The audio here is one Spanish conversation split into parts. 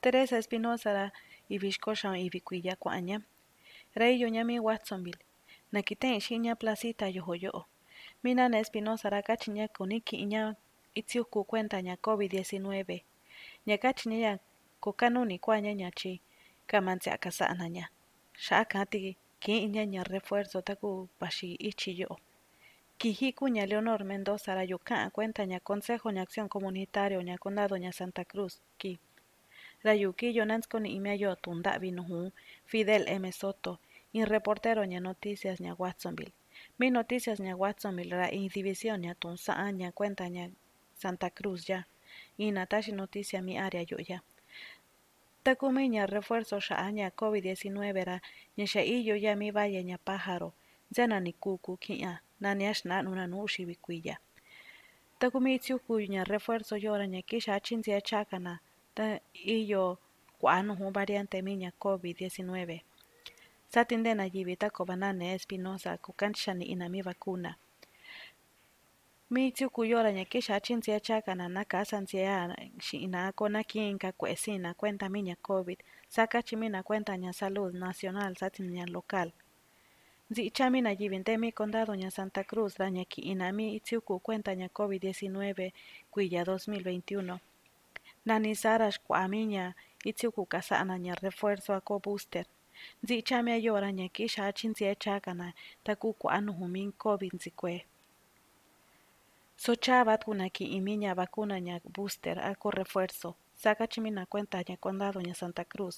Teresa Espinosa ra ibixkoxan ibikuiya kuaña. Rayo ñami Watsonville. Nakiten xiña placita yohoyo. Mina na Espinosa ra kachiña kuniki iña itziuku cuenta ña COVID-19. Ña kachiña ya kukanuni kuaña ñachi kamantzia kasanaña. Shakati ki iña ña refuerzo taku pashi ichiyo. Kijiku ña Leonor Mendoza ra yuka cuenta ña Consejo ña Acción Comunitario ña Condado Santa Cruz ki. Rayuki yonanskoni imiayo tundavi nuhu Fidel M. Soto, in reportero ña noticias ña Watsonville. Mi noticias ña Watsonville ra in división ña tunsaa ña cuenta ña Santa Cruz ya. Ina tashi noticia mi área yo ya. Takumi ña refuerzo shaa ña COVID-19 ra ña sha iyo ya mi valle ña pájaro. Zena ni kuku kia naniash na nuna nushi bikuya. Takumi tsiuku ña refuerzo yora ña kisha chinzia chakana ta iyo kuanu variante miña COVID-19. Satindena yibita kobanane Espinosa kukanchani ina mi vacuna. Mi tsiuku yora ña kisha chinzia chakana na kasanzia shina kona kinka kwesina cuenta miña COVID. Saka chimina cuenta ña salud nacional satin ña local. Nzi chamina yibinte mi condado ña Santa Cruz ra ña ki ina mi itziuku cuenta ña COVID-19 kuya 2021. Nani sarash kwa miña itziuku kasana ña refuerzo ako booster. Nzi chamia yora ña kisha chinzia chakana taku kwa nuhu min COVID nzikwe. So chavat kuna ki imiña vacuna ña booster ako refuerzo. Saka chimina cuenta ña condado ña Santa Cruz.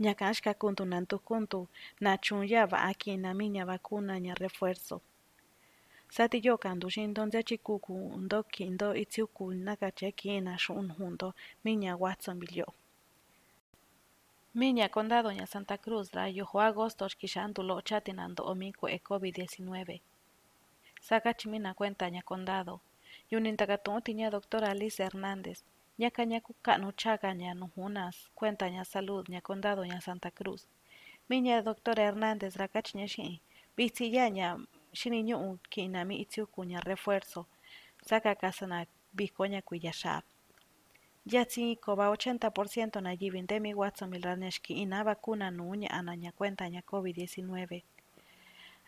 Ña kashka kuntu nantu kuntu na chunya va aquí na miña vacuna ña refuerzo. Sati yo kandu shindo nze chikuku ndo kindo itziuku naka cheki na shun junto miña Watsonville yo. Miña condado ña Santa Cruz ra yo agosto kishandu lo chatinando omiku e COVID-19. Saka chimina cuenta ña condado. Yunintaka tiña doctora Liz Hernández. Ñaka ñaku kanu chaga ña nujunas cuenta ña salud ña condado ña Santa Cruz. Miña doctora Hernández ra kachiña shi. Bitsi ya ña shini ñuu kina mi itziuku ña refuerzo. Saka kasana biko ña kuya shab. Yatsi koba 80% na yibinte mi Watsonville ra neshki ina vacuna nu ña ana ña cuenta ña COVID-19.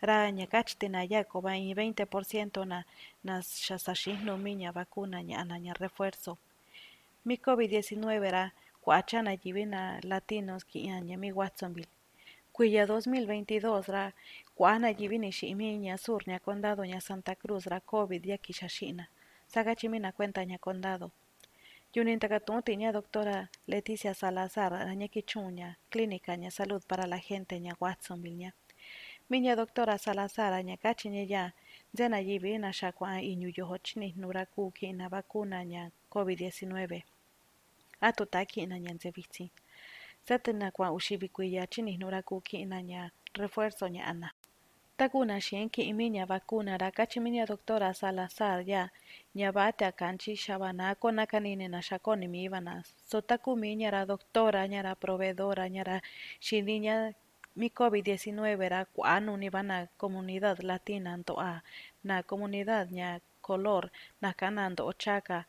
Ra ña kachtina ya koba in 20% na nas shasashihnu miña vacuna ña ana ña refuerzo. Mi COVID-19 ra kuachana yibina latinos ki ña mi Watsonville. Kuya 2022 ra kuana yibini shi miña sur ña condado ña Santa Cruz ra COVID ya kishashina. Saka chimina cuenta ña condado. Yunintaka tunti ña doctora Leticia Salazar ra ña kichuña clínica ña salud para la gente ña Watsonville ña. Miña doctora Salazar ña kachiña ya zena yibina shakwa iñu yohochni nura kuki na vacuna ña COVID-19. Ato taki na ña nzevitsi. Satana kwa ushibikuya chini nura kuki na ña refuerzo ña ana. Takuna shinki imiña vacuna ra kachimiña doctora Salazar ya. Ña bate akanchi shabana kona kanine na shakoni mi ibana. So takumiña ra doctora ña ra proveedora ña ra shiniña mi COVID-19 ra kuanu ni bana comunidad latina ntoa na comunidad ña color na kanando ochaka.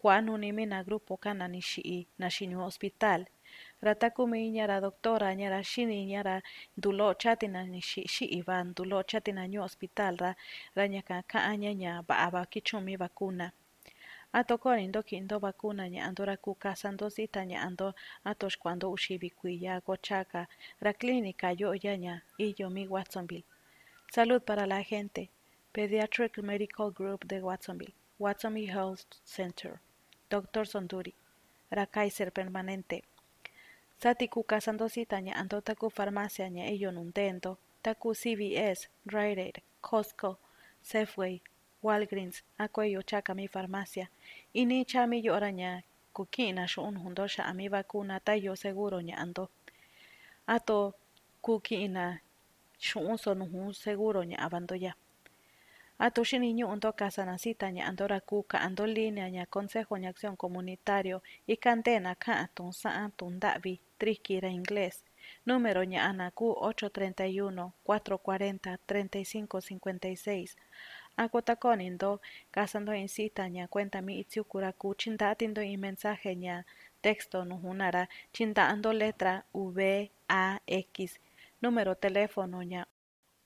Kuanu ni mina grupo kana ni shii na shinu hospital ratakumi ñara doctora ñara shini ñara ndulo chatina ni shi shii va ndulo chatina ñu hospital ra ra ñaka ka'aña ña va'a kichumi vacuna. Atokoni ndoki ndo vacuna ña ando ra kukasando cita ña ando atosh cuando ushibi kuiya gochaka ra clínica yo ya ña iyo mi Watsonville. Salud para la gente. Pediatric Medical Group de Watsonville Watsonville Health Center. Dr. Sonduri ra Kaiser permanente Sati kukasando cita ña ando taku CVS Rite Aid Costco Safeway Walgreens akuello chaka mi farmacia. Ini chami yo ña kukina shun hundosha a mi vacuna tayo seguro ña ando ato kukina shun sonu seguro ña abando ya ato shini ñu undo kasana cita ña andora kuka ando línea ña consejo ña acción comunitario y cantena ka tun sa tun davi triquira inglés número ña ana ku 831 440 3556 Akotakonindo kasando en cita ña cuenta mi itziukura kuchindatindo in mensaje ña Texto nujunara chintando letra V, A, X. Número teléfono ña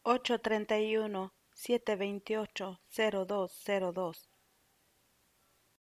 831 728 0202.